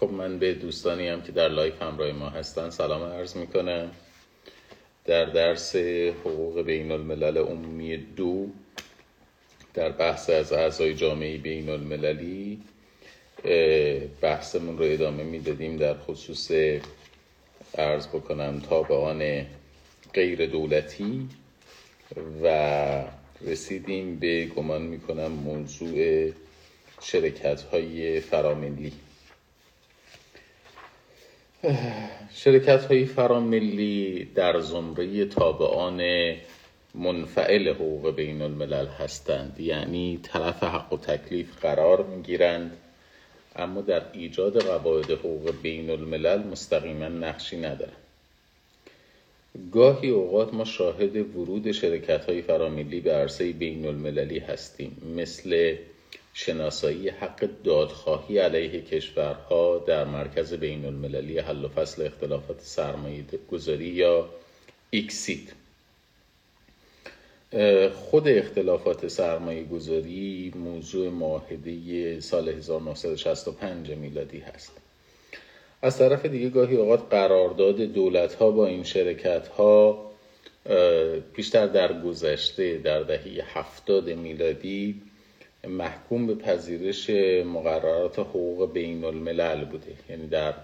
خب من به دوستانی هم که در لایو همراه ما هستن سلام عرض می‌کنم. در درس حقوق بین الملل عمومی دو در بحث از اعضای جامعه بین المللی بحثمون رو ادامه می‌دادیم در خصوص عرض بکنم تابعان غیر دولتی و رسیدیم به گمان می‌کنم موضوع شرکت های فراملی. شرکت های فراملی در زمره تابعان منفعل حقوق بین الملل هستند. یعنی طرف حق و تکلیف قرار می‌گیرند اما در ایجاد قواعد حقوق بین الملل مستقیما نقشی ندارند. گاهی اوقات ما شاهد ورود شرکت های فراملی به عرصه بین المللی هستیم مثل شناسایی حق دادخواهی علیه کشورها در مرکز بین المللی حل و فصل اختلافات سرمایه گذاری یا ایکسید خود اختلافات سرمایه گذاری موضوع معاهده سال 1965 میلادی هست. از طرف دیگه گاهی اوقات قرارداد دولت ها با این شرکت ها بیشتر در گذشته در دهه هفتاد میلادی محکوم به پذیرش مقررات حقوق بین الملل بوده. یعنی در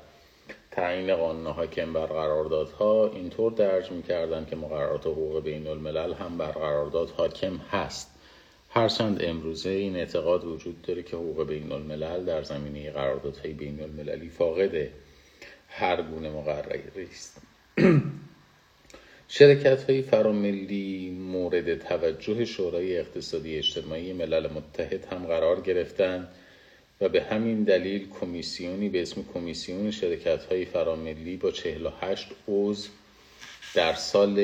تعیین قانون حاکم بر قراردادها اینطور درج می‌کردن که مقررات حقوق بین الملل هم بر قرارداد حاکم هست. هرچند امروزه این اعتقاد وجود داره که حقوق بین الملل در زمینه قراردادهای بین المللی فاقد هر گونه مقرری است. شرکت های فراملی مورد توجه شورای اقتصادی اجتماعی ملل متحد هم قرار گرفتند و به همین دلیل کمیسیونی به اسم کمیسیون شرکت های فراملی با 48 عضو در سال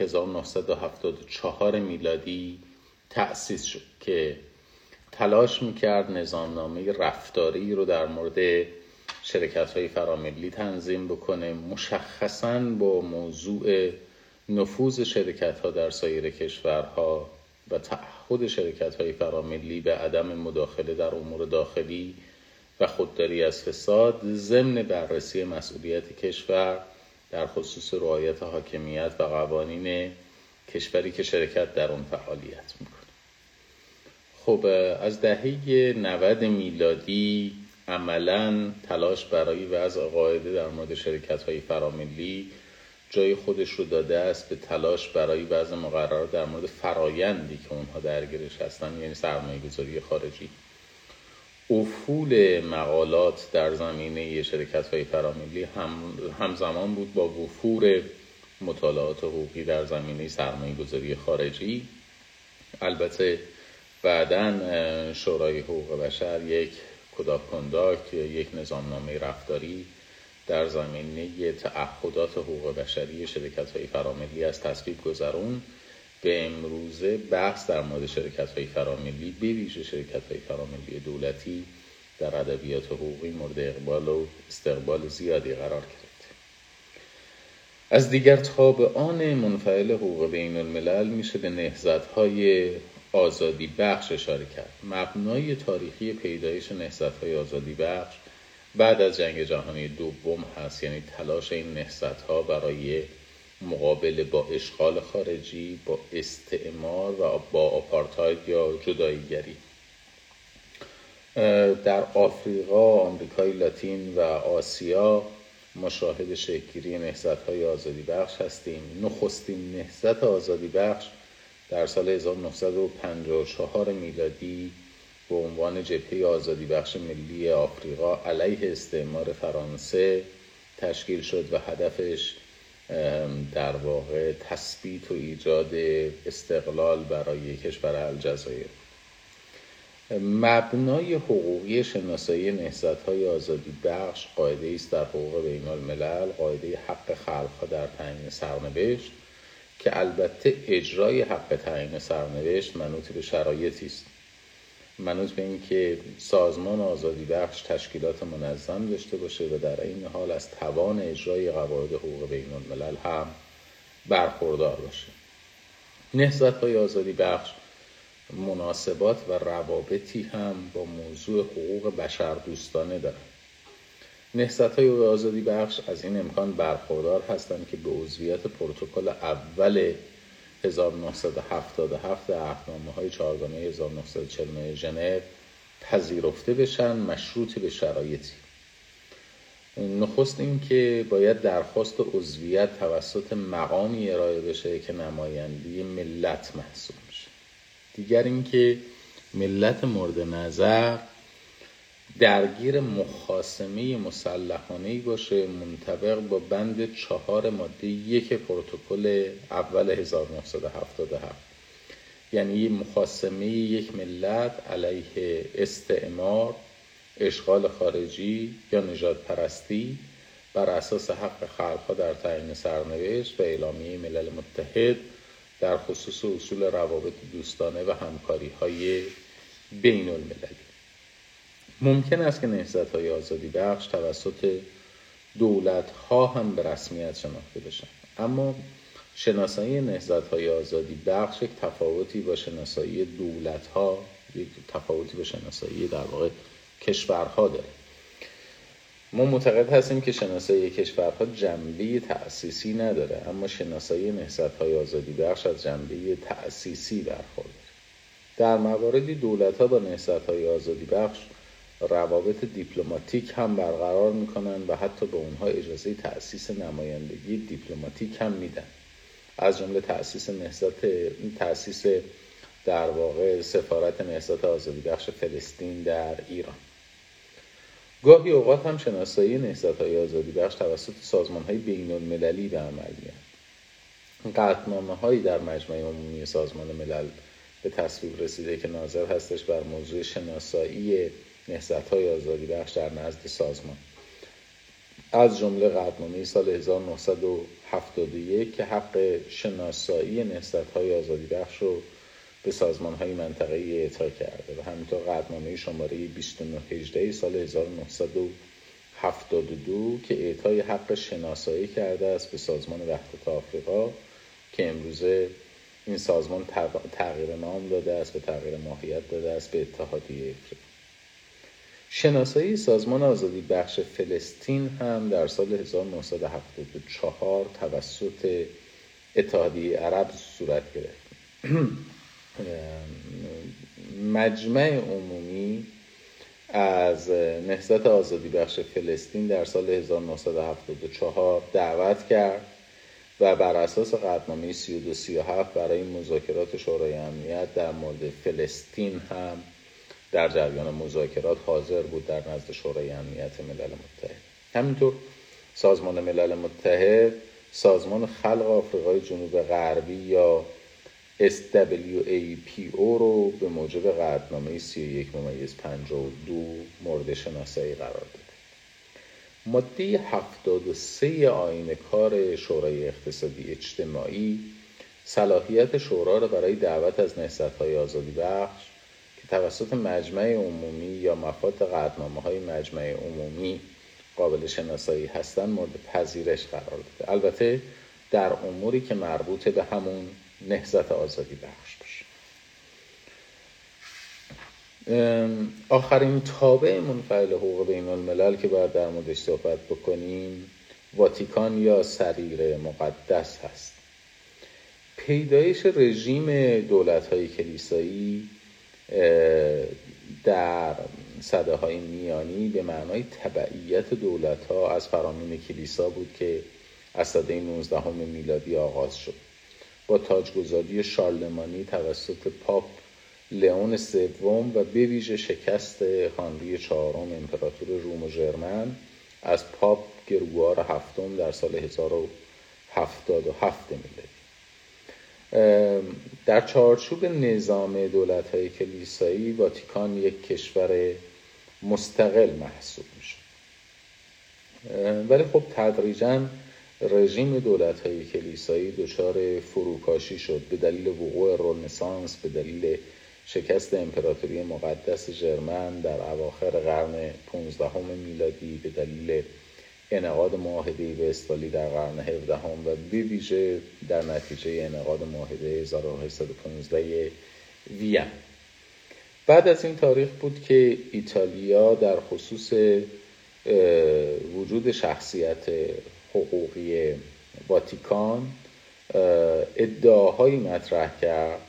1974 میلادی تأسیس شد که تلاش می‌کرد نظامنامه رفتاری رو در مورد شرکت های فراملی تنظیم بکنه مشخصا با موضوع نفوذ شرکت ها در سایر کشورها و تعهد شرکت های فراملی به عدم مداخله در امور داخلی و خودداری از فساد ضمن بررسی مسئولیت کشور در خصوص رعایت حاکمیت و قوانین کشوری که شرکت در اون فعالیت می‌کنه. خب از دهه 90 میلادی عملا تلاش برای وضع قاعده در مورد شرکت های فراملی جای خودش رو داده است به تلاش برای وضع مقررات در مورد فرایندی که اونها درگیرش هستن یعنی سرمایه گذاری خارجی. افول مقالات در زمینه شرکت های فراملی هم همزمان بود با وفور مطالعات حقوقی در زمینه سرمایه گذاری خارجی. البته بعدا شورای حقوق بشر یک کداب کنداک یک نظامنامه رفتاری در زمینه تعهدات حقوق بشری شرکت های فراملی از تصویب گذرون به امروزه بحث در مورد شرکت های فراملی به ویژه شرکت های فراملی دولتی در ادبیات حقوقی مورد اقبال و استقبال زیادی قرار گرفت. از دیگر تابعان منفعل حقوق بین الملل میشه به نهزت های آزادی بخش اشاره کرد. مبنای تاریخی پیدایش نهزت های آزادی بخش بعد از جنگ جهانی دوم هست یعنی تلاش این نهضت ها برای مقابله با اشغال خارجی با استعمار و با آپارتاید یا جداییگری. در آفریقا، آمریکای لاتین و آسیا مشاهد شکلگیری نهضت های آزادی بخش هستیم. نخستین نهضت آزادی بخش در سال 1954 میلادی به عنوان جبهه آزادی بخش ملی آفریقا علیه استعمار فرانسه تشکیل شد و هدفش در واقع تثبیت و ایجاد استقلال برای کشور الجزایر. مبنای حقوقی شناسایی نهزت های آزادی بخش قاعده است در حقوق بین الملل قاعده حق خلق در تعیین سرنوشت که البته اجرای حق تعیین سرنوشت منوط به شرایطی است. منوط به اینکه سازمان آزادی بخش تشکیلات منظم داشته باشه و در این حال از توان اجرای قواعد حقوق بین الملل هم برخوردار باشه. نهزت های آزادی بخش مناسبات و روابطی هم با موضوع حقوق بشر دوستانه دارن. نهضت های آزادی بخش از این امکان برخوردار هستند که به عضویت پروتکل اول 1977 اهنامه های چهارگانه 1949 ژنو پذیرفته بشن مشروط به شرایطی. نخست این که باید درخواست عضویت توسط مقامی ارائه بشه که نمایندی ملت محسوب میشه. دیگر اینکه ملت مورد نظر درگیر مخاسمه مسلحانه باشه منطبق با بند چهار ماده یک پروتکل اول 1977 یعنی مخاسمه یک ملت علیه استعمار اشغال خارجی یا نجات پرستی بر اساس حق خلقها در تعیین سرنوشت و اعلامیه ملل متحد در خصوص اصول روابط دوستانه و همکاری های بین المللی ممکن است که نهزت های آزادی بخش توسط دولت ها هم به رسمیت شناخته بشن. اما شناسایی نهزت های آزادی بخش یک تفاوتی با شناسایی دولت ها یک تفاوتی با شناسایی در واقع کشورها داره. ما معتقد هستیم که شناسایی کشورها جنبه تأسیسی نداره اما شناسایی نهزت های آزادی بخش از جنبه تأسیسی برخورد در مواردی دولت ها با نهزت های آزادی بخش روابط دیپلماتیک هم برقرار می‌کنن و حتی به اونها اجازه تأسیس نمایندگی دیپلماتیک هم میدن. از جمله تأسیس نهضت تأسیس در واقع سفارت نهضت آزادی بخش فلسطین در ایران. گاهی اوقات هم شناسایی نهضت های آزادی بخش توسط سازمان های بین المللی به عمل میاد قطنامه هایی در مجمع عمومی سازمان ملل به تصویب رسیده که ناظر هستش بر موضوع شناسایی نهضت های آزادی بخش در نزد سازمان. از جمله قطنامه سال 1971 که حق شناسایی نهضت های آزادی بخش رو به سازمان های منطقه اعطا کرده و همینطور قطنامه شماره 2918 سال 1972 که اعطای حق شناسایی کرده است به سازمان وحدت آفریقا که امروزه این سازمان تغییر نام داده است به تغییر ماهیت داده است به اتحادیه افریقا. شناسایی سازمان آزادی بخش فلسطین هم در سال 1974 توسط اتحادیه عرب صورت گرفت. مجمع عمومی از نهضت آزادی بخش فلسطین در سال 1974 دعوت کرد و بر اساس قطنامه 3237 برای مذاکرات شورای امنیت در مورد فلسطین هم در جریان مذاکرات حاضر بود در نزد شورای امنیت ملل متحد. همینطور سازمان ملل متحد سازمان خلق آفریقای جنوب غربی یا SWAPO رو به موجب قدنامه 31 ممیز 52 مورد شناسایی قرار داده ماده 73 آین کار شورای اقتصادی اجتماعی صلاحیت شورا را برای دعوت از نهضت های آزادی بخش توسط مجمع عمومی یا مفاد قدنامه های مجمع عمومی قابل شناسایی هستند مورد پذیرش قرار داده. البته در اموری که مربوط به همون نهزت آزادی بخش باشه. آخرین تابع منفعل حقوق بین الملل که باید در موردش صحبت بکنیم واتیکان یا سریر مقدس هست. پیدایش رژیم دولت های کلیسایی در صده های میانی به معنای تبعیت دولت ها از فرامین کلیسا بود که از صده 19 میلادی آغاز شد. با تاجگذاری شارلمانی توسط پاپ لئون سوم و به ویژه شکست هانری چهارم امپراتور روم و ژرمن از پاپ گروار هفتم در سال 1077 میلادی. در چارچوب نظام دولت های کلیسایی واتیکان یک کشور مستقل محسوب میشه ولی خب تدریجا رژیم دولت های کلیسایی دچار فروپاشی شد به دلیل وقوع رنسانس به دلیل شکست امپراتوری مقدس ژرمن در اواخر قرن 15 میلادی به دلیل انعقاد معاهده به استالی در قرن 17 و به ویژه در نتیجه انعقاد معاهده 1815 وین. بعد از این تاریخ بود که ایتالیا در خصوص وجود شخصیت حقوقی واتیکان ادعاهایی مطرح کرد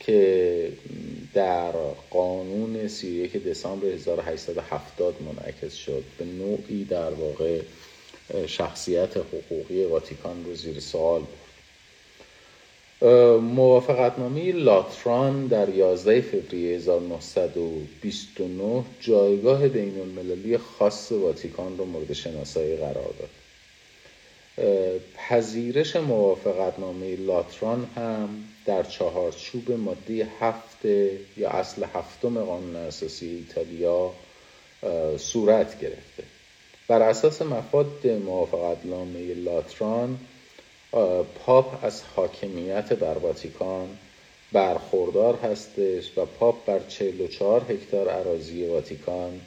که در قانون 31 دسامبر 1870 منعکس شد. به نوعی در واقع شخصیت حقوقی واتیکان رو زیر سوال برد موافقتنامه لاتران در 11 فوریه 1929 جایگاه بین المللی خاص واتیکان رو مورد شناسایی قرار داد. پذیرش موافقتنامه لاتران هم در چهارچوب ماده هفت یا اصل هفتم قانون اساسی ایتالیا صورت گرفته. بر اساس مفاد موافقتنامه لاتران پاپ از حاکمیت بر واتیکان برخوردار هستش و پاپ بر 44 هکتار اراضی واتیکان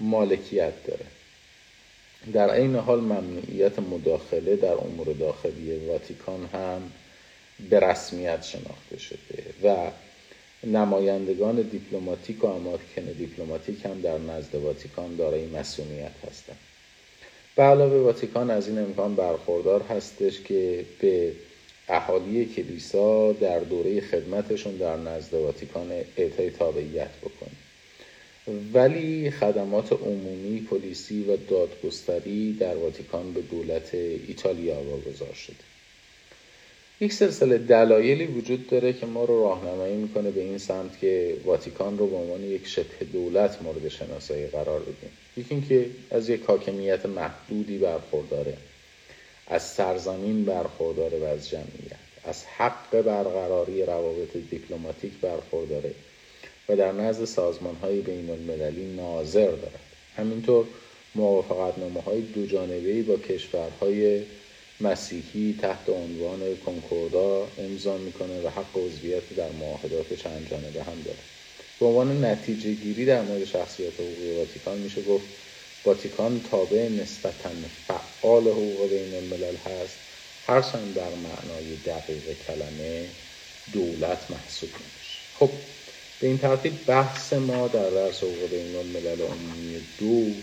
مالکیت داره. در عین حال ممنوعیت مداخله در امور داخلی واتیکان هم به شناخته شده و نمایندگان دیپلماتیک و اماکن دیپلماتیک هم در نزد واتیکان دارای مسئولیت هستند. به علاوه واتیکان از این امکان برخوردار هستش که به اهالی کلیسا در دوره خدمتشون در نزد واتیکان اعطای تابعیت بکنه. ولی خدمات عمومی پلیسی و دادگستری در واتیکان به دولت ایتالیا واگذار شده. یک سلسله دلایلی وجود داره که ما رو راهنمایی می‌کنه به این سمت که واتیکان رو به عنوان یک شبه دولت مورد شناسایی قرار بدیم. یکی اینکه از یک حاکمیت محدودی برخورداره از سرزمین برخورداره و از جمعیت از حق برقراری روابط دیپلماتیک برخورداره و در نزد سازمان های بین المللی ناظر دارد. همینطور موافقت نامه های دو جانبه با کشورهای مسیحی تحت عنوان کنکوردا امضا می‌کنه و حق عضویت در معاهدات چند جانبه هم داره. به عنوان نتیجه گیری در مورد شخصیت حقوقی واتیکان میشه گفت واتیکان تابع نسبتا فعال حقوق بین الملل هست هرچند در معنای دقیق کلمه دولت محسوب نمیشه خب به این ترتیب بحث ما در درس حقوق بین الملل عمومی دو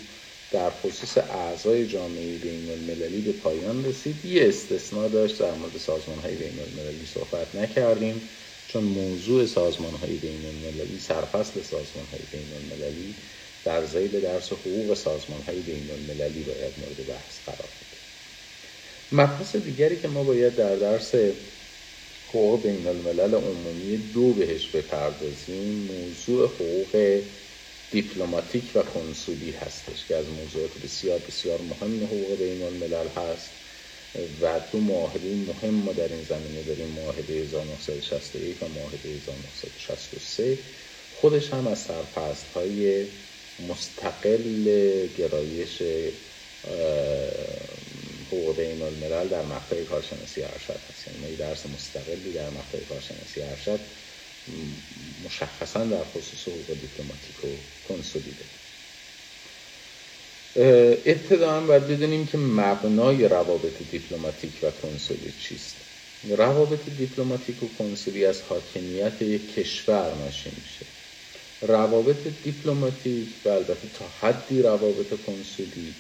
در خصوص اعضای جامعه بین المللی به پایان رسید. یه استثناء داشت در مورد سازمان های بین المللی صحبت نکردیم چون موضوع سازمان های بین المللی سرفصل سازمان های بین المللی در زیل درس حقوق سازمان های بین المللی باید مورد بحث قرار بگیره مبحث دیگری که ما باید در درس حقوق بین الملل عمومی دو بهش بپردازیم موضوع حقوق دیپلماتیک و کنسولی هستش که از موضوعات بسیار بسیار مهم حقوق بین الملل هست و دو معاهده مهم ما در این زمینه داریم معاهده 1961 و معاهده 1963 خودش هم از سرفست های مستقل گرایش حقوق بین الملل در مقطع کارشناسی ارشد هست یعنی درس مستقلی در مقطع کارشناسی ارشد مشخصا در خصوص حقوق دیپلماتیک و کنسولی ابتدا باید بدونیم که مبنای روابط دیپلماتیک و کنسولی چیست. روابط دیپلماتیک و کنسولی از حاکمیت یک کشور ناشی میشه. روابط دیپلماتیک و البته تا حدی روابط کنسولی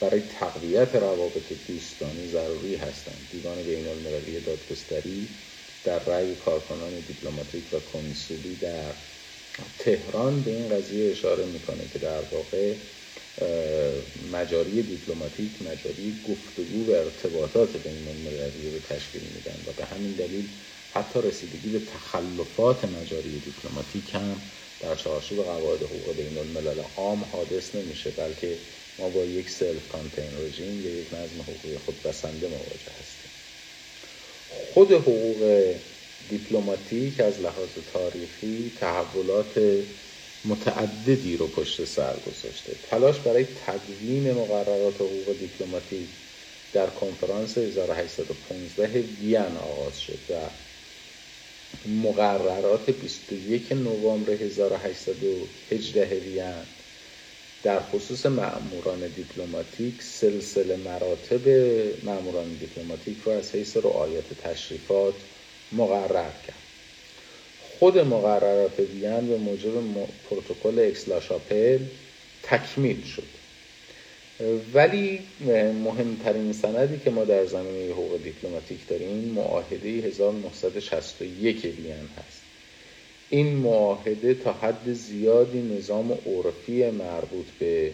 برای تقویت روابط دوستانه ضروری هستند. دیوان بین المللی دادگستری در رأی کارکنان دیپلماتیک و کنسولی در تهران به این قضیه اشاره می‌کنه که در واقع مجاری دیپلماتیک مجاری گفتگو و ارتباطات بین المللی رو تشکیل میدن و به همین دلیل حتی رسیدگی به تخلفات مجاری دیپلماتیک هم در چارچوب قواعد حقوق بین الملل عام حادث نمیشه بلکه ما با یک self-contained regime یا یک نظم حقوقی خود بسنده مواجه هستیم. خود حقوق دیپلماتیک از لحاظ تاریخی تحولات متعددی رو پشت سر گذاشته. تلاش برای تدوین مقررات حقوق دیپلماتیک در کنفرانس 1815 وین آغاز شد و مقررات 21 نوامبر 1818 وین در خصوص مأموران دیپلماتیک سلسله مراتب مأموران دیپلماتیک رو از حیث رعایت تشریفات مقرر کرد. خود مقررات وین به موجب پروتکل اکس‌لاشاپل تکمیل شد. ولی مهمترین سندی که ما در زمینه حقوق دیپلماتیک داریم معاهده 1961 وین هست. این معاهده تا حد زیادی نظام عرفی مربوط به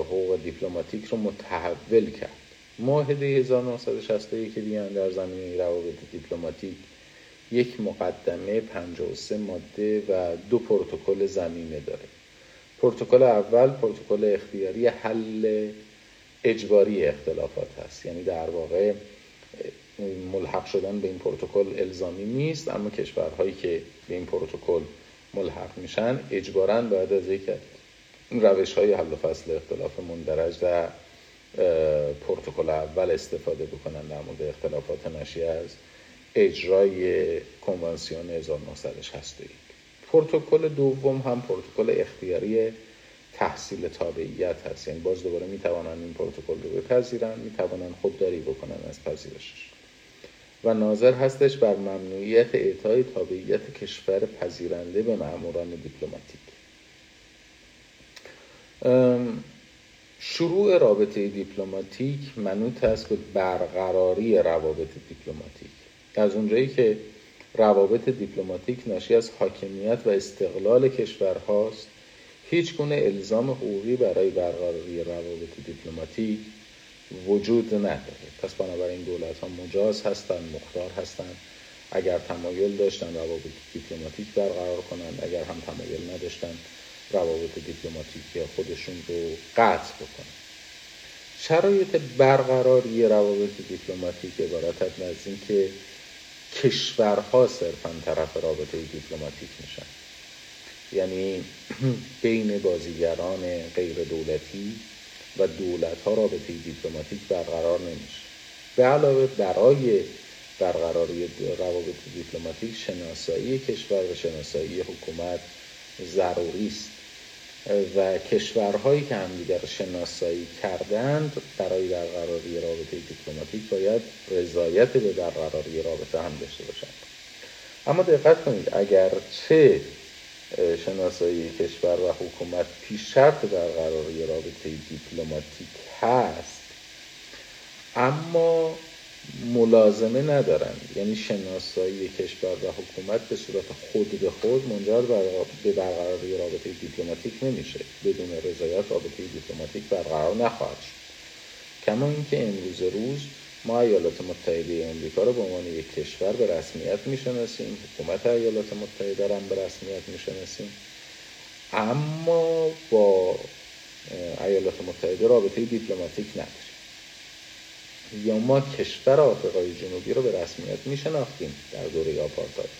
حقوق دیپلماتیک رو متحول کرد. معاهده 1961 وین در زمینه روابط دیپلماتیک یک مقدمه 53 ماده و دو پروتکل ضمیمه داره. پروتکل اول پروتکل اختیاری حل اجباری اختلافات هست. یعنی در واقع ملحق شدن به این پروتکل الزامی نیست اما کشورهایی که به این پروتکل ملحق میشن اجبارا باید از یک روش های حل و فصل اختلاف مندرج در پروتکل اول استفاده بکنن در مورد اختلافات ناشی از اجرای کنوانسیون 1961 پروتکل دوم هم پروتکل اختیاری تحصیل تابعیت هست. یعنی باز دوباره می‌توانند این پروتکل رو بپذیرن می‌توانند خودداری بکنن از پذیرشش. و ناظر هستش بر ممنوعیت اعطای تابعیت کشور پذیرنده به ماموران دیپلماتیک. شروع رابطه دیپلماتیک منوط است به برقراری روابط دیپلماتیک. از اونجایی که روابط دیپلماتیک ناشی از حاکمیت و استقلال کشورهاست هیچ گونه الزام حقوقی برای برقراری روابط دیپلماتیک وجود نداره. پس بنابراین دولت ها مجاز هستند مختار هستند. اگر تمایل داشتن روابط دیپلماتیک برقرار کنند اگر هم تمایل نداشتن روابط دیپلماتیک خودشون رو قطع بکنن شرایط برقراری روابط دیپلماتیک عبارت از اینکه کشورها صرفا طرف رابطه دیپلماتیک میشن. یعنی بین بازیگران غیر دولتی و دولت ها رابطه دیپلماتیک برقرار نمیشه. به علاوه برای برقراری روابط دیپلماتیک شناسایی کشور و شناسایی حکومت ضروری است. و کشورهایی که همدیگر شناسایی کردند برای برقراری رابطه دیپلماتیک باید رضایت به برقراری رابطه هم داشته باشند. اما دقت کنید اگر چه شناسایی کشور و حکومت پیش شرط برقراری رابطه دیپلماتیک هست اما ملازمه ندارند یعنی شناسایی کشور و حکومت به صورت خود به خود منجر به برقراری رابطه دیپلماتیک نمیشه. بدون رضایت رابطه دیپلماتیک برقرار نخواهد شد. کما اینکه امروز روز ما ایالات متحده آمریکا رو به عنوان یک کشور به رسمیت می‌شناسیم. حکومت ایالات متحده رو هم به رسمیت می‌شناسیم. اما با ایالات متحده رابطه دیپلماتیک نداریم. یا ما کشور آفریقای جنوبی رو به رسمیت میشناختیم در دوره آپارتاید.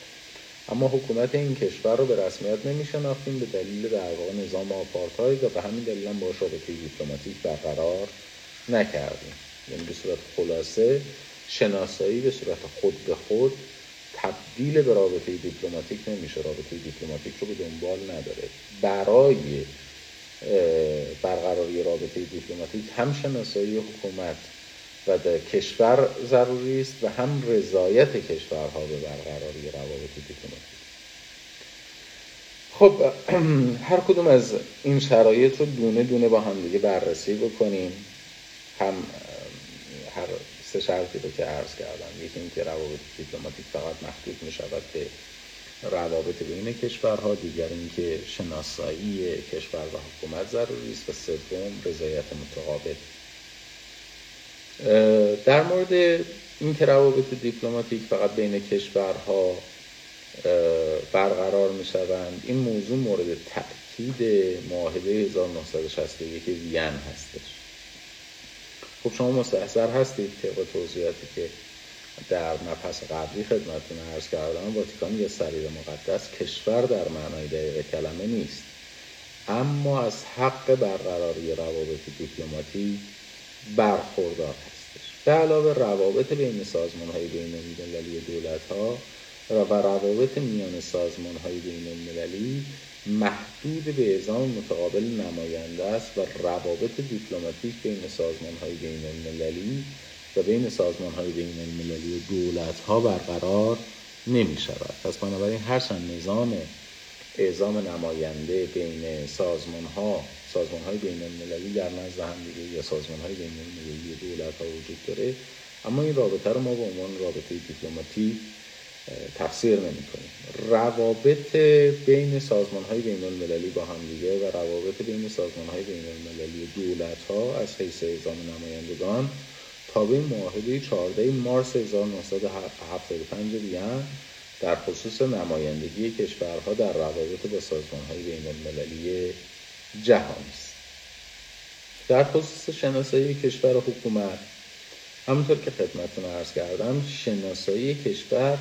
اما حکومت این کشور رو به رسمیت نمیشناختیم به دلیل در واقع نظام آپارتاید و به همین دلیل هم باش رابطه دیپلماتیک برقرار نکردیم. یعنی به صورت خلاصه شناسایی به صورت خود به خود تبدیل به رابطه دیپلماتیک نمیشه. رابطه دیپلماتیک رو به دنبال نداره. برای برقراری رابطه دیپلماتیک هم شناسایی حکومت و کشور ضروری است و هم رضایت کشورها به برقراری روابط دیپلماتیک. خب هر کدوم از این شرایط رو دونه دونه با هم دیگه بررسی بکنیم. هم سه شرطی رو که عرض کردم. یکی اینکه روابط دیپلماتیک فقط محدود می شود به روابط بین کشورها دیگر اینکه شناسایی کشور و حکومت ضروری است و سوم رضایت متقابل. در مورد اینکه روابط دیپلماتیک فقط بین کشورها برقرار می شوند این موضوع مورد تأکید معاهده 1961 وین هستش. خب شما مستحضر هستید طبق توضیحاتی که در مبحث قبلی خدمتتون عرض کردم واتیکان یا سریر مقدس کشور در معنای دقیق کلمه نیست. اما از حق برقراری روابط دیپلماتیک برخوردار هستش. به علاوه روابط بین سازمان های بین المللی دولت ها و روابط میان سازمان های بین المللی محدود به اعزام متقابل نماینده است و روابط دیپلماتیک بین سازمان های بین المللی و بین سازمان های بین المللی و دولت ها برقرار نمی شود پس بنابراین هرچند نظام اعزام نماینده بین سازمان ها سازمان های بین المللی در نزد هم دیگه یا سازمان های بین المللی دولت ها وجود داره اما این رابطه رو ما به عنوان رابطه دیپلماتی تفسیر نمی کنیم روابط بین سازمان های بین المللی با هم دیگه و روابط بین سازمان های بین المللی دولت ها از حیث اعزام نمایندگان تابع معاهده 14 مارس 1975 بیان در خصوص نمایندگی کشورها در روابط با سازمان های بین المللی جهانی است. در خصوص شناسایی کشور حکومت همونطور که خدمتتون عرض کردم شناسایی کشور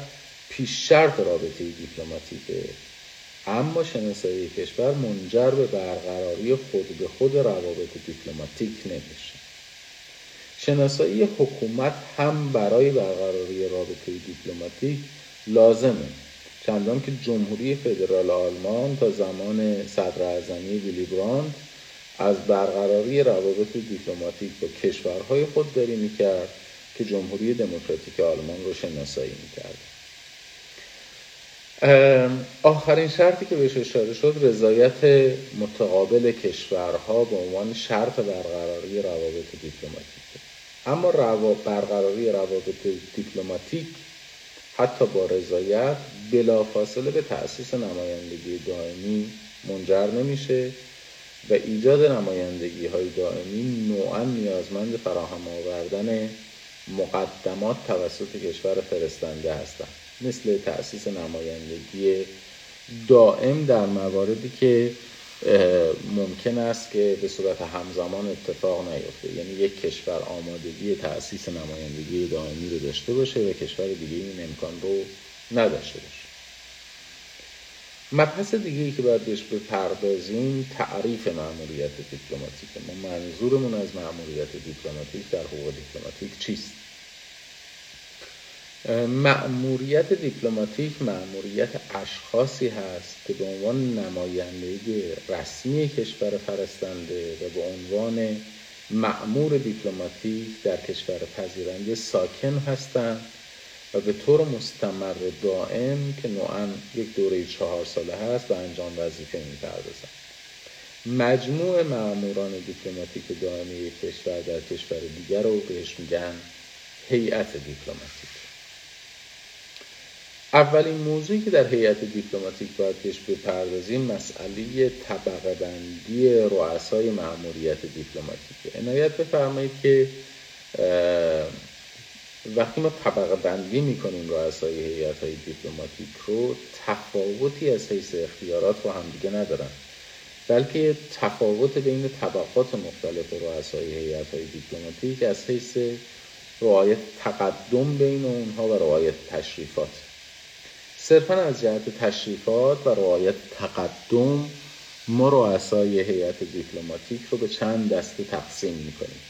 پیش شرط رابطه دیپلماتیکه اما شناسایی کشور منجر به برقراری خود به خود روابط دیپلماتیک نمیشه. شناسایی حکومت هم برای برقراری رابطه دیپلماتیک لازمه. چندان که جمهوری فدرال آلمان تا زمان صدر اعظمی ویلی براند از برقراری روابط دیپلماتیک با کشورهایی خودداری می‌کرد که جمهوری دموکراتیک آلمان رو شناسایی می‌کرد. آخرین شرطی که بهش اشاره شد رضایت متقابل کشورها به عنوان شرط برقراری روابط دیپلماتیک. اما برقراری روابط دیپلماتیک حتی با رضایت بلافاصله به تأسیس نمایندگی دائمی منجر نمیشه و ایجاد نمایندگی های دائمی نوعا نیازمند فراهم آوردن مقدمات توسط کشور فرستنده هستند. مثل تأسیس نمایندگی دائم در مواردی که ممکن است که به صورت همزمان اتفاق نیفته. یعنی یک کشور آمادگی تأسیس نمایندگی دائمی رو داشته باشه و کشور دیگه این امکان رو نداشته باشه. مبحث دیگه ای که باید بهش بپردازیم تعریف مأموریت دیپلماتیک ما منظورمون از مأموریت دیپلماتیک در حقوق دیپلماتیک چیست؟ مأموریت دیپلماتیک مأموریت اشخاصی هست که به عنوان نماینده رسمی کشور فرستنده و به عنوان مأمور دیپلماتیک در کشور پذیرنده ساکن هستند و به طور مستمر دائم که نوعا یک دوره چهار ساله هست به انجام وظیفه می‌پردازند. مجموع مأموران دیپلماتیک دائمی کشور در کشور دیگر رو بهش میگن هیئت دیپلماتیک. اولین موضوعی که در هیئت دیپلماتیک باید بهش بپردازیم مسئله طبقه بندی رؤسای مأموریت دیپلماتیکه. عنایت بفرمایید که وقتی ما طبقه بندی می‌کنیم رؤسای هیئت های دیپلماتیک رو تفاوتی از حیث اختیارات با هم دیگه ندارن بلکه تفاوت بین طبقات مختلف رؤسای هیئت های دیپلماتیک از حیث رعایت تقدم بین اونها و رعایت تشریفات. صرفا از جهت تشریفات و رعایت تقدم ما رؤسای هیئت دیپلماتیک رو به چند دسته تقسیم می‌کنیم.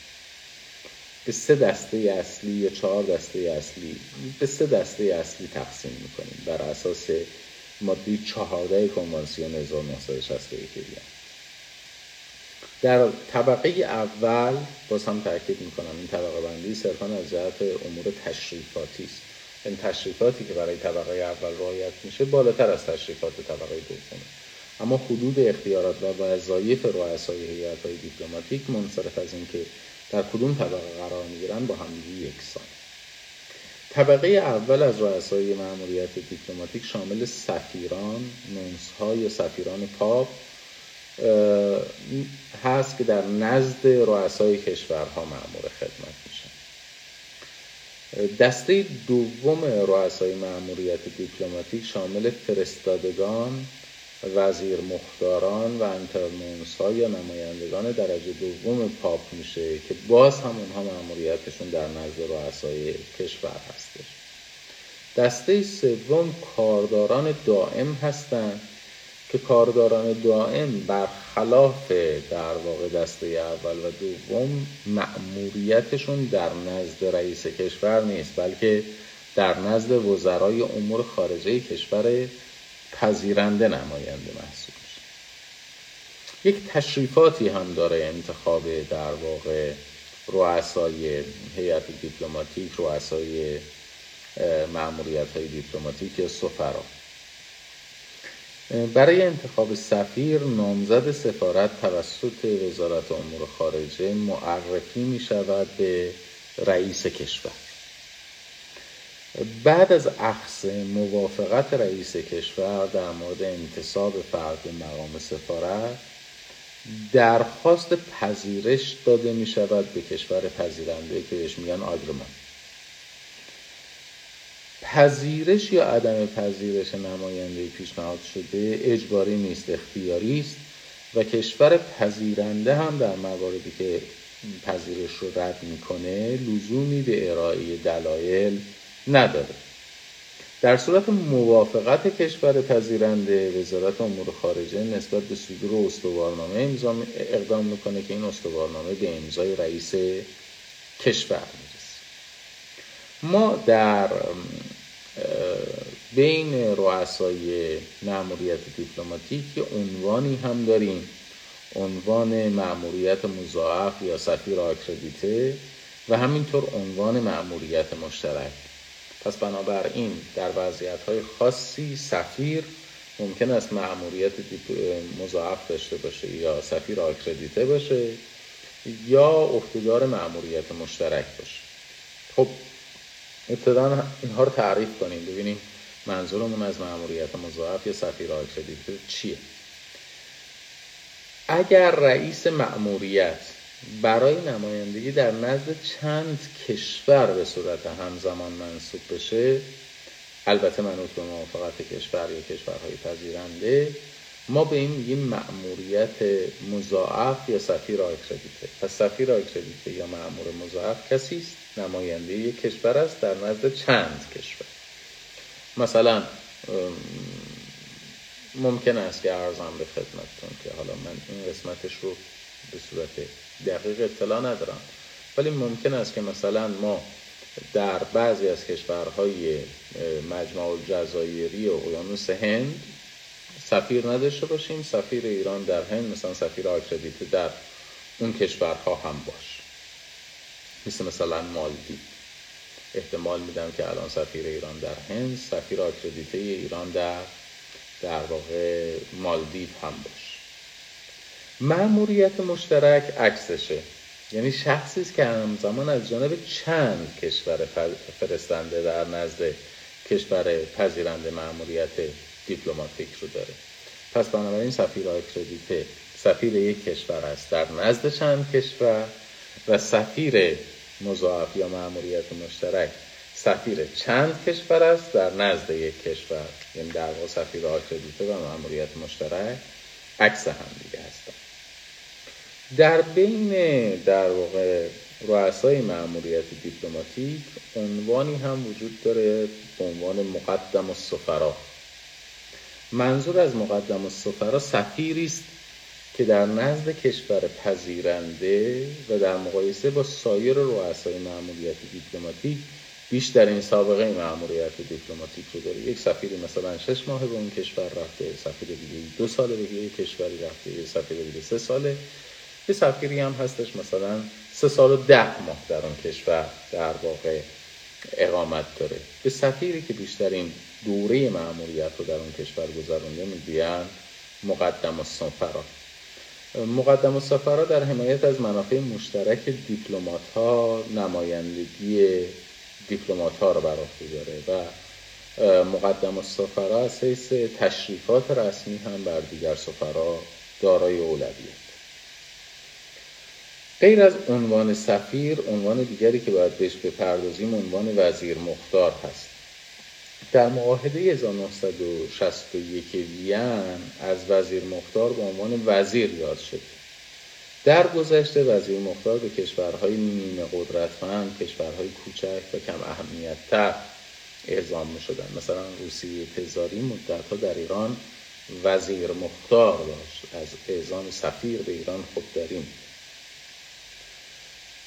به سه دسته اصلی یا چهار دسته اصلی به سه دسته اصلی تقسیم می‌کنیم. بر اساس ماده چهارده کنوانسیون 1961 در طبقه اول باز هم تاکید می‌کنم این طبقه بندی صرفا از جهت امور تشریفاتی است. این تشریفاتی که برای طبقه اول رعایت میشه بالاتر از تشریفات طبقه دوم. اما حدود اختیارات و وظایف رؤسای هیئت‌های دیپلماتیک منصرف از اینکه در کدوم طبقه قرار می‌گیرن با همدیگه یکسان. طبقه اول از رؤسای مأموریت دیپلماتیک شامل سفیران، نونس‌ها یا سفیران پاپ هست که در نزد رؤسای کشورها مأمور خدمت دسته دوم رؤسای مأموریت دیپلماتیک شامل فرستادگان وزیر مختاران و انترنونس‌ها یا نمایندگان درجه دوم پاپ میشه که باز هم اونها مأموریتشون در نزد رؤسای کشور هستش. دسته سوم کارداران دائم هستند که کارداران دائم برخلاف در واقع دسته اول و دوم مأموریتشون در نزد رئیس کشور نیست بلکه در نزد وزرای امور خارجه کشور پذیرنده نماینده محسوب میشه یک تشریفاتی هم داره انتخاب در واقع رؤسای هیئت دیپلماتیک رؤسای مأموریت های دیپلماتیک یا سفرا. برای انتخاب سفیر نامزد سفارت توسط وزارت امور خارجه معرفی می شود به رئیس کشور. بعد از اخذ موافقت رئیس کشور در مورد انتصاب فرد مقام سفارت درخواست پذیرش داده می شود به کشور پذیرنده که بهش میگن آگرمان. پذیرش یا عدم پذیرش نماینده پیشنهاد شده اجباری نیست اختیاری است و کشور پذیرنده هم در مواردی که پذیرش رو رد می‌کنه لزومی به ارائه دلایل نداره. در صورت موافقت کشور پذیرنده وزارت امور خارجه نسبت به صدور استوارنامه اقدام می‌کنه که این استوارنامه به امضای رئیس کشور می‌رسه. ما در بین رؤسای مأموریت دیپلماتیک عنوانی هم داریم. عنوان مأموریت مضاعف یا سفیر آکردیته و همینطور عنوان مأموریت مشترک. پس بنابراین در وضعیت های خاصی سفیر ممکن است مأموریت مضاعف داشته باشه یا سفیر آکردیته باشه یا عهدهدار مأموریت مشترک باشه. خب ابتدا اینها رو تعریف کنیم. ببینیم منظورمون از مأموریت مضاعف یا سفیر آکردیته چیه؟ اگر رئیس مأموریت برای نمایندگی در نزد چند کشور به صورت همزمان منصوب بشه البته منوط به موافقت کشور یا کشورهای پذیرنده ما به این میگیم مأموریت مضاعف یا سفیر آکردیته پس سفیر آکردیته یا مأمور مضاعف کسی است؟ نماینده یک کشور است در نزد چند کشور. مثلا ممکن است که ارزم به خدمتتون که حالا من این قسمتش رو به صورت دقیق اطلاع ندارم. ولی ممکن است که مثلا ما در بعضی از کشورهای مجمع الجزایری و اقیانوس هند سفیر نداشته باشیم. سفیر ایران در هند مثلا سفیر آکردیته در اون کشورها هم باش مثل مثلا مالدی احتمال میدم که الان سفیر ایران در هند سفیر آکردیته ایران در در واقع مالدیو هم باش معموریت مشترک عکسشه. یعنی شخصی است که همزمان از جانب چند کشور فرستنده در نزد کشور پذیرنده معموریت دیپلماتیک رو داره. پس بنابراین سفیر آکردیته سفیر یک کشور است در نزد چند کشور و سفیر مضاعف یا معموریت مشترک سفیر چند کشور است؟ در نزد یک کشور یعنی در واقع سفیر آکردیته و معموریت مشترک عکس هم دیگه هستن. در بین در واقع رؤسای مأموریت دیپلماتیک عنوانی هم وجود داره به عنوان مقدم السفرا منظور از مقدم السفرا سفیری است که در نزد کشور پذیرنده و در مقایسه با سایر رؤسای مأموریت دیپلماتیک بیشترین سابقه مأموریت دیپلماتیک رو داره. یک سفیری مثلا شش ماه به اون کشور رفته سفیر دیگه دو ساله به یک کشوری رفته یک سفیر دیگه سه ساله. یه سفیری هم هستش مثلا سه سال و ده ماه در اون کشور در واقع اقامت داره. به سفیری که بیشترین دوره معمولیت رو در اون کشور گذرونده می‌گویند مقدم و سفرا مقدم و سفرا در حمایت از منافع مشترک دیپلمات ها نمایندگی دیپلمات ها رو بر داره و مقدم و سفرا از تشریفات رسمی هم بر دیگر سفرا دارای اولویت. غیر از عنوان سفیر عنوان دیگری که باید بهش بپردازیم عنوان وزیر مختار هست. در معاهده 1961 وین از وزیر مختار به عنوان وزیر یاد شد. در گذشته وزیر مختار به کشورهای نیمه قدرتمند کشورهای کوچک و کم اهمیت تر اعزام می شدن مثلا روسیه تزاری مدتها در ایران وزیر مختار داشت. از اعزام سفیر به ایران خود داریم.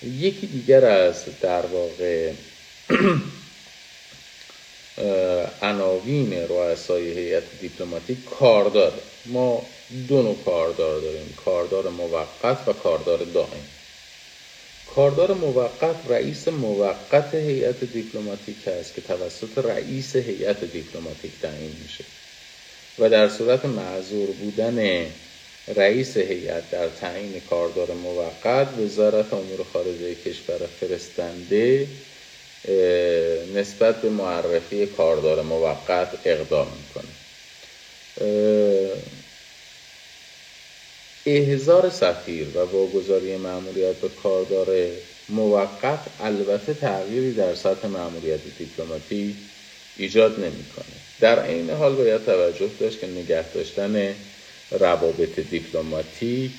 یکی دیگر از در واقع عناوین رؤسای هیئت دیپلماتیک کاردار ما دو نوع کاردار داریم کاردار موقت و کاردار دائم. کاردار موقت رئیس موقت هیئت دیپلماتیک است که توسط رئیس هیئت دیپلماتیک تعیین میشه. و در صورت معذور بودن رئیس هیئت در تعیین کاردار موقت وزارت امور خارجه کشور فرستنده نسبت به معرفی کاردار موقت اقدام می‌کنه. احزار سفیر و واگذاری مأموریت به کاردار موقت البته تغییری در سطح مأموریت دیپلماتی ایجاد نمی‌کنه. در این حال باید توجه داشت که نگه داشتن روابط دیپلماتیک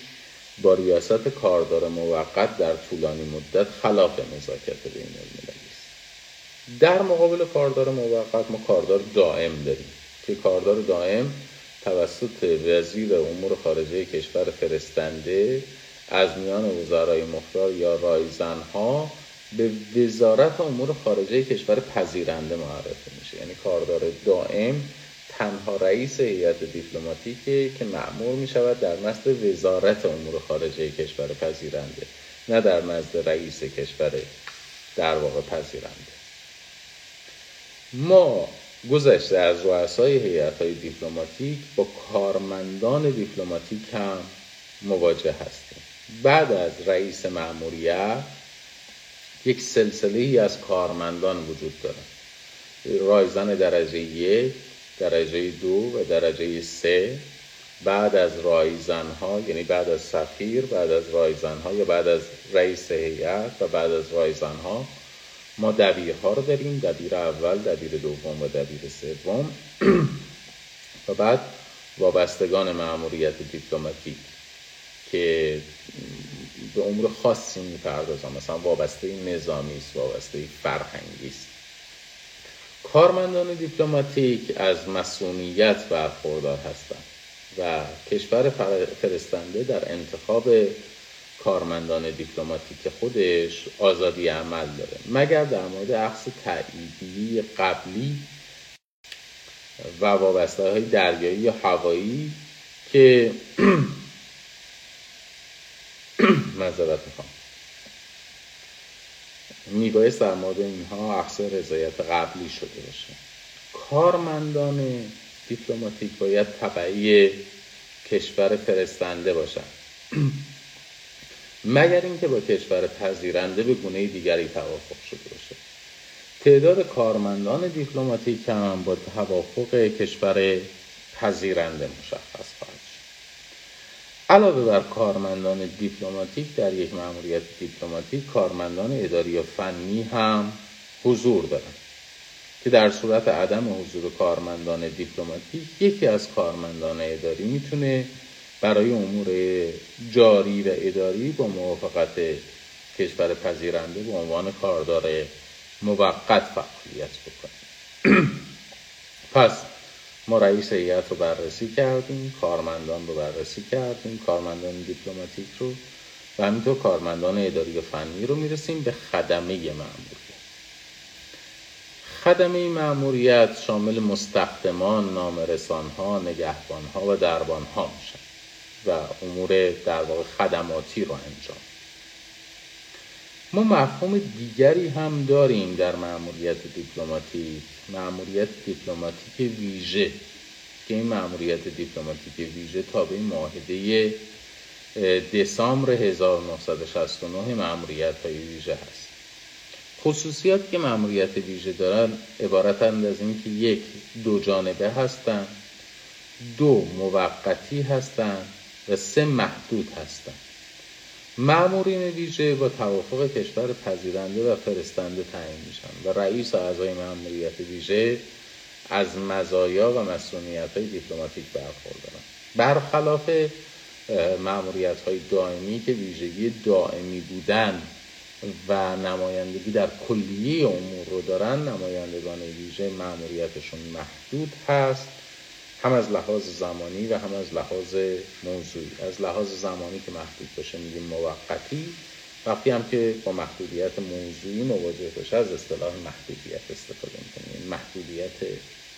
با ریاست کاردار موقت در طولانی مدت خلاف نزاکت بین المللی است در مقابل کاردار موقت ما کاردار دائم داریم که کاردار دائم توسط وزیر امور خارجه کشور فرستنده از میان وزرای مختار یا رایزنها به وزارت امور خارجه کشور پذیرنده معرفی میشه. یعنی کاردار دائم تنها رئیس هیئت دیپلماتیکه که معمور می شود در نزد وزارت امور خارجه کشور پذیرنده نه در نزد رئیس کشور در واقع پذیرنده. ما گذشته از رؤسای هیئت های دیپلماتیک با کارمندان دیپلماتیک هم مواجه هستیم. بعد از رئیس مأموریت یک سلسله ای از کارمندان وجود داره. رایزن درجه یک درجه دو و درجه سه. بعد از رایزن ها یعنی بعد از سفیر بعد از رایزن ها یا بعد از رئیس هیئت و بعد از رایزن ها ما دبیرها رو داریم دبیر اول دبیر دوم و دبیر سوم. و بعد وابستگان مأموریت دیپلماتیک که به امور خاصی می‌پردازن. مثلا وابسته نظامی است وابسته فرهنگی است. کارمندان دیپلماتیک از مصونیت برخوردار هستند و کشور فرستنده در انتخاب کارمندان دیپلماتیک خودش آزادی عمل داره. مگر در مورد اخذ تایید قبلی و وابسته های دریایی یا هوایی که مذارت می‌خوام. میبایست در مورد اینها عقص رضایت قبلی شده باشه. کارمندان دیپلماتیک باید طبعی کشور فرستنده باشند مگر اینکه با کشور پذیرنده به گونه دیگری توافق شده باشه. تعداد کارمندان دیپلماتیک هم با توافق کشور پذیرنده مشخص خواهد شد. علاوه بر کارمندان دیپلماتیک در یک مأموریت دیپلماتیک کارمندان اداری و فنی هم حضور دارند که در صورت عدم حضور کارمندان دیپلماتیک یکی از کارمندان اداری می‌تونه برای امور جاری و اداری با موافقت کشور پذیرنده به عنوان کاردار موقت فعالیت بکنه پس ما رئیس هیئت رو بررسی کردیم کارمندان رو بررسی کردیم کارمندان دیپلماتیک رو و همینطور کارمندان اداری و فنی رو می‌رسیم به خدمه معمولیت خدمه معمولیت شامل مستخدمان، نامرسان ها، نگهبان ها و دربان ها میشن. و امور در واقع خدماتی رو انجام. ما مفهوم دیگری هم داریم در مأموریت دیپلماتیک. مأموریت دیپلماتیک ویژه. که این مأموریت دیپلماتیک ویژه تابع معاهده دسامبر 1969 مأموریت های ویژه هست. خصوصیاتی که مأموریت ویژه دارن عبارتند از اینکه یک دو جانبه هستند دو موقتی هستند و سه محدود هستند. معمورین ویژه با توافق کشور پذیرنده و فرستنده تعیین میشن و رئیس و اعضای معمولیت ویژه از مزایا و مسئولیت های دیپلماتیک برخوردارن برخلاف معمولیت های دائمی که ویژگی دائمی بودن و نمایندگی در کلیه امور رو دارن نمایندگان ویژه معمولیتشون محدود هست. هم از لحاظ زمانی و هم از لحاظ موضوعی. از لحاظ زمانی که محدود باشه میگیم موقتی وقتی هم که با محدودیت موضوعی مواجه باشه از اصطلاح محدودیت استفاده می‌کنیم محدودیت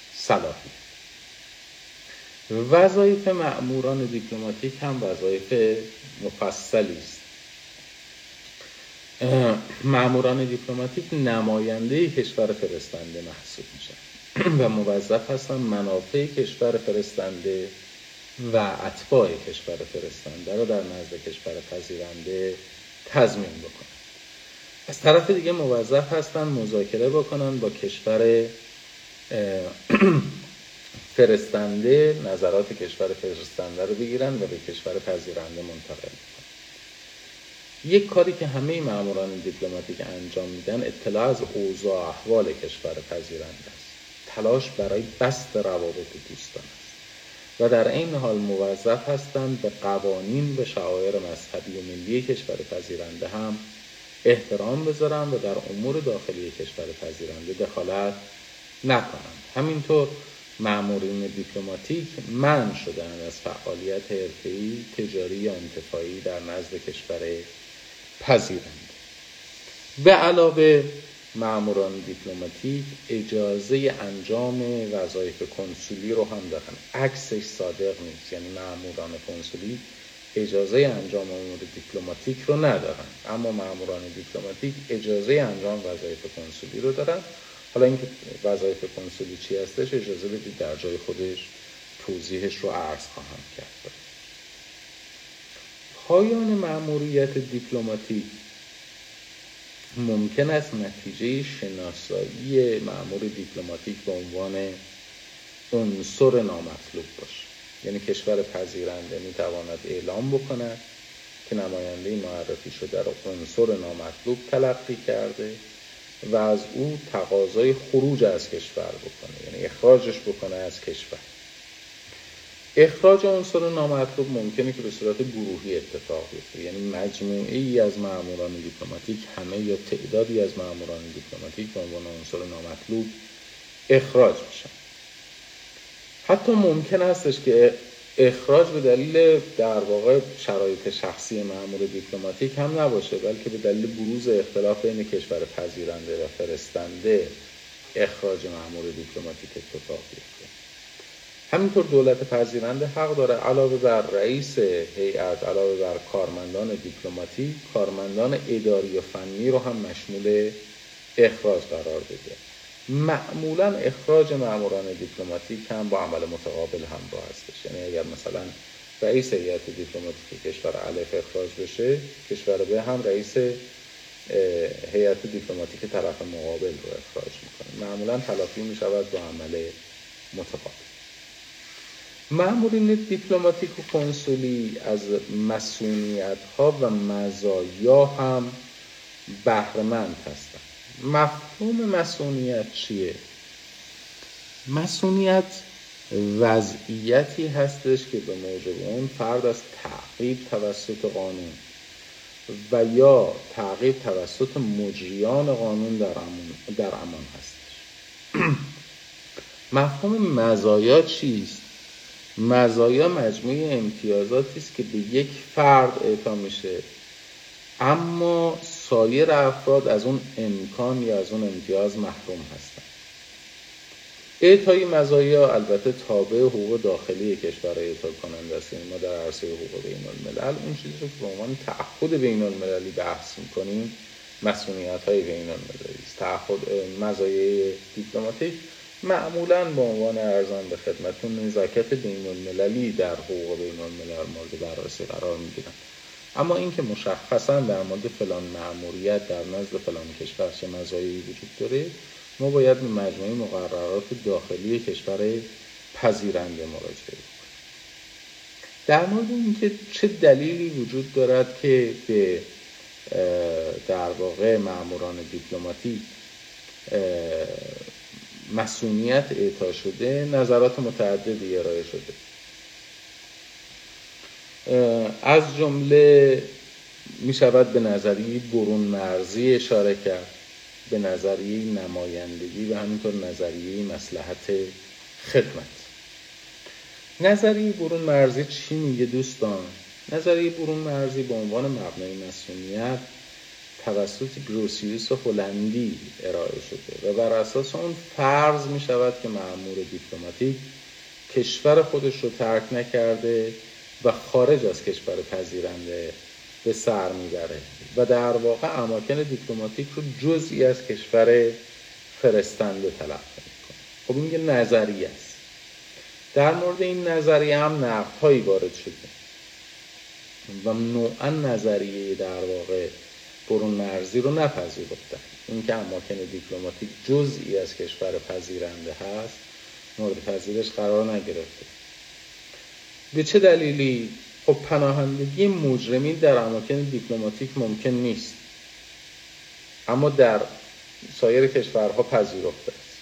صلاحی. وظایف معموران دیپلماتیک هم وظایف مفصلی است. معموران دیپلماتیک نماینده کشور فرستنده محسوب میشن. و موظف هستن منافع کشور فرستنده و اتباع کشور فرستنده رو در نزد کشور پذیرنده تضمین بکنن از طرف دیگه موظف هستن مذاکره بکنن با کشور فرستنده نظرات کشور فرستنده رو بگیرن و به کشور پذیرنده منتقل کنن یک کاری که همه ماموران دیپلماتیک انجام میدن اطلاع از اوضاع احوال کشور پذیرنده است. تلاش برای بست روابط دوستان است و در این حال موظف هستند به قوانین و شعائر مذهبی و ملی کشور پذیرنده هم احترام بذارن و در امور داخلی کشور پذیرنده دخالت نکنند. همینطور معمورین دیپلماتیک من شدن از فعالیت حرفه‌ای تجاری یا انتفاعی در نزد کشور پذیرنده. به علاوه ماموران دیپلماتیک اجازه انجام وظایف کنسولی رو هم دارن عکسش صادق نیست. یعنی ماموران کنسولی اجازه انجام امور دیپلماتیک رو ندارن. اما ماموران دیپلماتیک اجازه انجام وظایف کنسولی رو دارن. حالا اینکه وظایف کنسولی چی هستش اجازه بدید در جای خودش توضیحش رو عرض خواهم کرد. پایان مأموریت دیپلماتیک. ممکن است نتیجه شناسایی مأمور دیپلماتیک به عنوان عنصر نامطلوب باشه. یعنی کشور پذیرنده می‌تواند اعلام بکند که نماینده معرفی شده را عنصر نامطلوب تلقی کرده و از او تقاضای خروج از کشور بکنه. یعنی اخراجش بکنه از کشور. اخراج عنصر نامطلوب ممکنه که به صورت گروهی اتفاق بیفته. یعنی مجموعه ای از ماموران دیپلماتیک همه یا تعدادی از ماموران دیپلماتیک به عنوان عنصر نامطلوب اخراج بشن حتی ممکن هستش که اخراج به دلیل در واقع شرایط شخصی مامور دیپلماتیک هم نباشه بلکه به دلیل بروز اختلاف بین کشور پذیرنده و فرستنده اخراج مامور دیپلماتیک اتفاق بیفته. همینطور دولت پذیرنده حق داره علاوه بر رئیس هیئت علاوه بر کارمندان دیپلماتیک کارمندان اداری و فنی رو هم مشمول اخراج قرار بده. معمولا اخراج ماموران دیپلماتیک هم با عمل متقابل همراه هستش. یعنی اگر مثلا رئیس هیئت دیپلماتیک کشور الف اخراج بشه کشور ب هم رئیس هیئت دیپلماتیک طرف مقابل رو اخراج می‌کنه. معمولا تلافی می‌شود با عمل متقابل. معمولین دیپلماتیک و کنسولی از مسئولیت ها و مزایا هم بهرمند هستند مفهوم مسئولیت چیه؟ مسئولیت وضعیتی هستش که به موجب اون فرد از تعقیب توسط قانون و یا تعقیب توسط مجریان قانون در امان, در هستش. مفهوم مزایا چیست؟ مزایا مجموعه امتیازاتی است که به یک فرد اعطا میشه. اما سایر افراد از اون امکان یا از اون امتیاز محروم هستند اعطای مزایا البته تابع حقوق داخلی کشور اعطا کننده است. یعنی ما در عرصه حقوق بین الملل اون چیزی که به عنوان تعهد بین المللی بحث می‌کنیم. مسئولیت های بین المللی است. تعهد مزایای دیپلماتیک معمولا به عنوان ارزان به خدمتون نزاکت بین المللی در حقوق بین الملل مورد بررسی قرار می‌گیرن اما اینکه مشخصا در مورد فلان معموریت در نزد فلان کشور چه مزایایی وجود داره ما باید به مجموعه مقررات داخلی کشور پذیرنده مراجعه در مورد اینکه چه دلیلی وجود دارد که به در واقع معموران دیپلماتیک مسئولیت اعطا شده نظرات متعددی ارائه شده. از جمله می شود به نظریه برون مرزی اشاره کرد. به نظریه نمایندگی و همینطور نظریه مسلحت خدمت. نظریه برون مرزی چی میگه دوستان؟ نظریه برون مرزی به عنوان مبنای مسئولیت توسط گروسیوس هلندی ارائه شده و بر اساس اون فرض می شود که معمور دیپلماتیک کشور خودش رو ترک نکرده و خارج از کشور پذیرنده به سر می‌بره و در واقع اماکن دیپلماتیک رو جزئی از کشور فرستنده تلقی می‌کنه خب این یه نظریه است. در مورد این نظریه هم نقدهایی وارد شده و نوعا نظریه در واقع برون مرزی رو نپذیرفتن. اینکه اماکن دیپلماتیک جزئی از کشور پذیرنده هست مورد پذیرش قرار نگرفته. به چه دلیلی؟ خب پناهندگی مجرمین در اماکن دیپلماتیک ممکن نیست. اما در سایر کشورها پذیرفته است.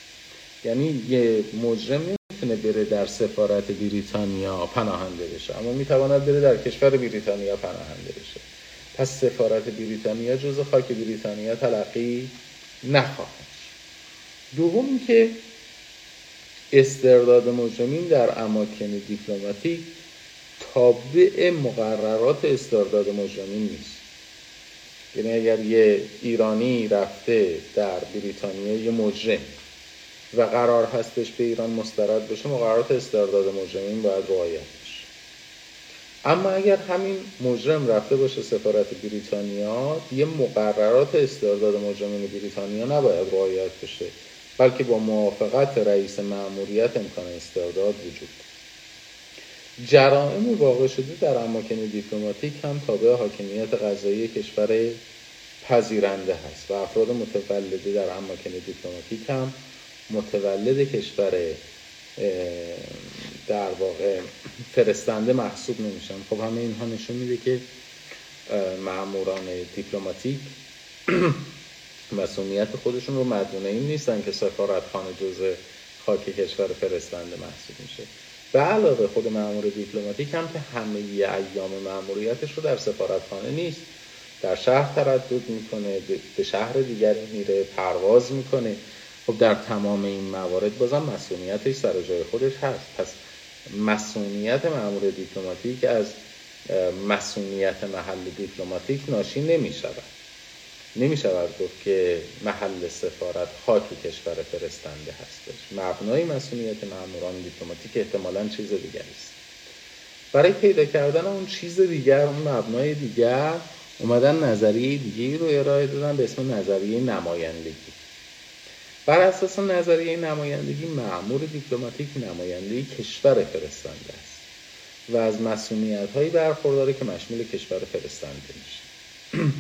یعنی یه مجرم نمی‌تونه بره در سفارت بریتانیا پناهنده بشه اما می‌تواند بره در کشور بریتانیا پناهنده بشه. پس سفارت بریتانیا جز خاک بریتانیا تلقی نخواهد دوم که استرداد مجرمین در اماکن دیپلماتیک تابع مقررات استرداد مجرمین نیست. یعنی اگر یه ایرانی رفته در بریتانیا یه مجرم و قرار هستش به ایران مسترد بشه مقررات استرداد مجرمین باید رعایت اما اگر همین مجرم رفته باشه سفارت بریتانیا یه مقررات استرداد مجرمین بریتانیا نباید رعایت بشه بلکه با موافقت رئیس مأموریت امکان استرداد وجود جرائم واقع شده در اماکن دیپلماتیک هم تابع حاکمیت قضایی کشور پذیرنده هست و افراد متولده در اماکن دیپلماتیک هم متولد کشور در واقع فرستنده محسوب نمیشن. خب همه اینها نشون میده که ماموران دیپلماتیک مصونیت خودشون رو مدیون این نیستن که سفارت خانه جزء خاک کشور فرستنده محسوب میشه. به علاوه خود مامور دیپلماتیک هم که همه ایام مأموریتش رو در سفارت خانه نیست. در شهر تردد می‌کنه به شهر دیگری میره پرواز می‌کنه. خب در تمام این موارد بازم مصونیتش سر جای خودش هست. پس مصونیت مامور دیپلماتیک از مصونیت محل دیپلماتیک ناشی نمی شود نمی شود گفت که محل سفارت خاک کشور فرستنده هستش. مبنای مصونیت ماموران دیپلماتیک احتمالا چیز دیگری است. برای پیدا کردن اون چیز دیگر اون مبنای دیگر اومدن نظریه دیگه رو ارائه دادن به اسم نظریه نمایندگی. بر اساس نظریه نمایندگی معمور دیپلماتیک نماینده کشور فرستنده است و از مسئولیت هایی برخورداره که مشمول کشور فرستنده میشه.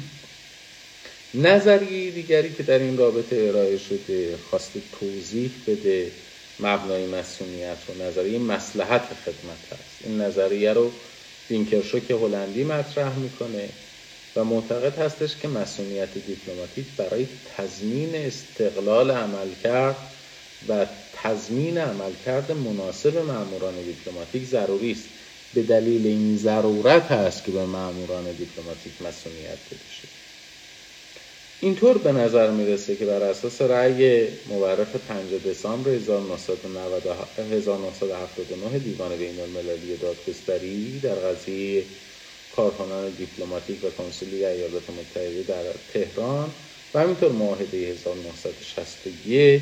نظریه دیگری که در این رابطه ارائه شده خواسته توضیح بده مبنای مصونیت رو نظریه مصلحت خدمت هست این نظریه رو که هلندی مطرح می‌کنه و معتقد هستش که مصونیت دیپلماتیک برای تضمین استقلال عملکرد و تضمین عملکرد مناسب ماموران دیپلماتیک ضروری است. به دلیل این ضرورت هست که به ماموران دیپلماتیک مصونیت داده شد اینطور به نظر می‌رسه که بر اساس رأی مورخ 5 دسامبر 1979 دیوان بین المللی دادگستری در قضیه کارکنان دیپلماتیک و کنسولی ایالات متحده در تهران و همینطور معاهده 1961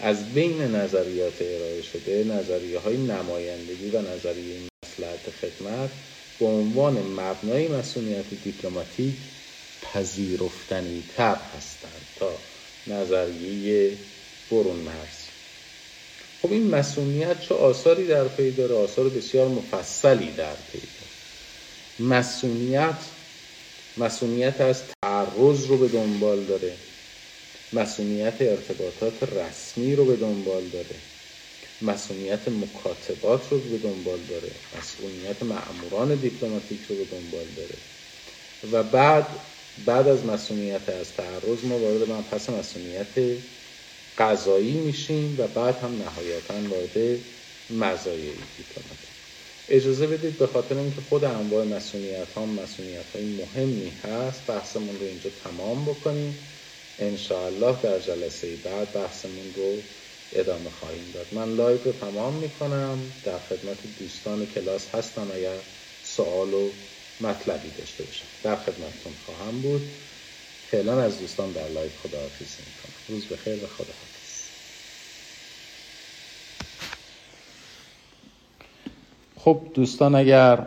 از بین نظریات ارائه شده نظریه های نمایندگی و نظریه مصلحت خدمت به عنوان مبنای مصونیت دیپلماتیک پذیرفتنی تر هستند تا نظریه برون مرزی. خب این مصونیت چه آثاری در پی داره؟ آثار بسیار مفصلی در پی مسئولیت مسئولیت از تعرض رو به دنبال داره. مسئولیت ارتباطات رسمی رو به دنبال داره. مسئولیت مکاتبات رو به دنبال داره. مسئولیت معموران دیپلماتیک رو به دنبال داره. و بعد بعد از مسئولیت از تعرض ما وارد پس مسئولیت قضایی میشیم و بعد هم نهایتا وارد مزایای دیپلماتیک. اجازه بدید به خاطر اینکه خود انواع مصونیت ها مصونیت های مهمی هست بحثمون رو اینجا تمام بکنیم. انشاءالله در جلسه بعد بحثمون رو ادامه خواهیم داد. من live رو تمام می‌کنم. در خدمت دوستان کلاس هستم. اگر سوال و مطلبی داشته باشم در خدمتتون خواهم بود. فعلا از دوستان در live خداحافظی می‌کنم. روز بخیر و خدا خب دوستان اگر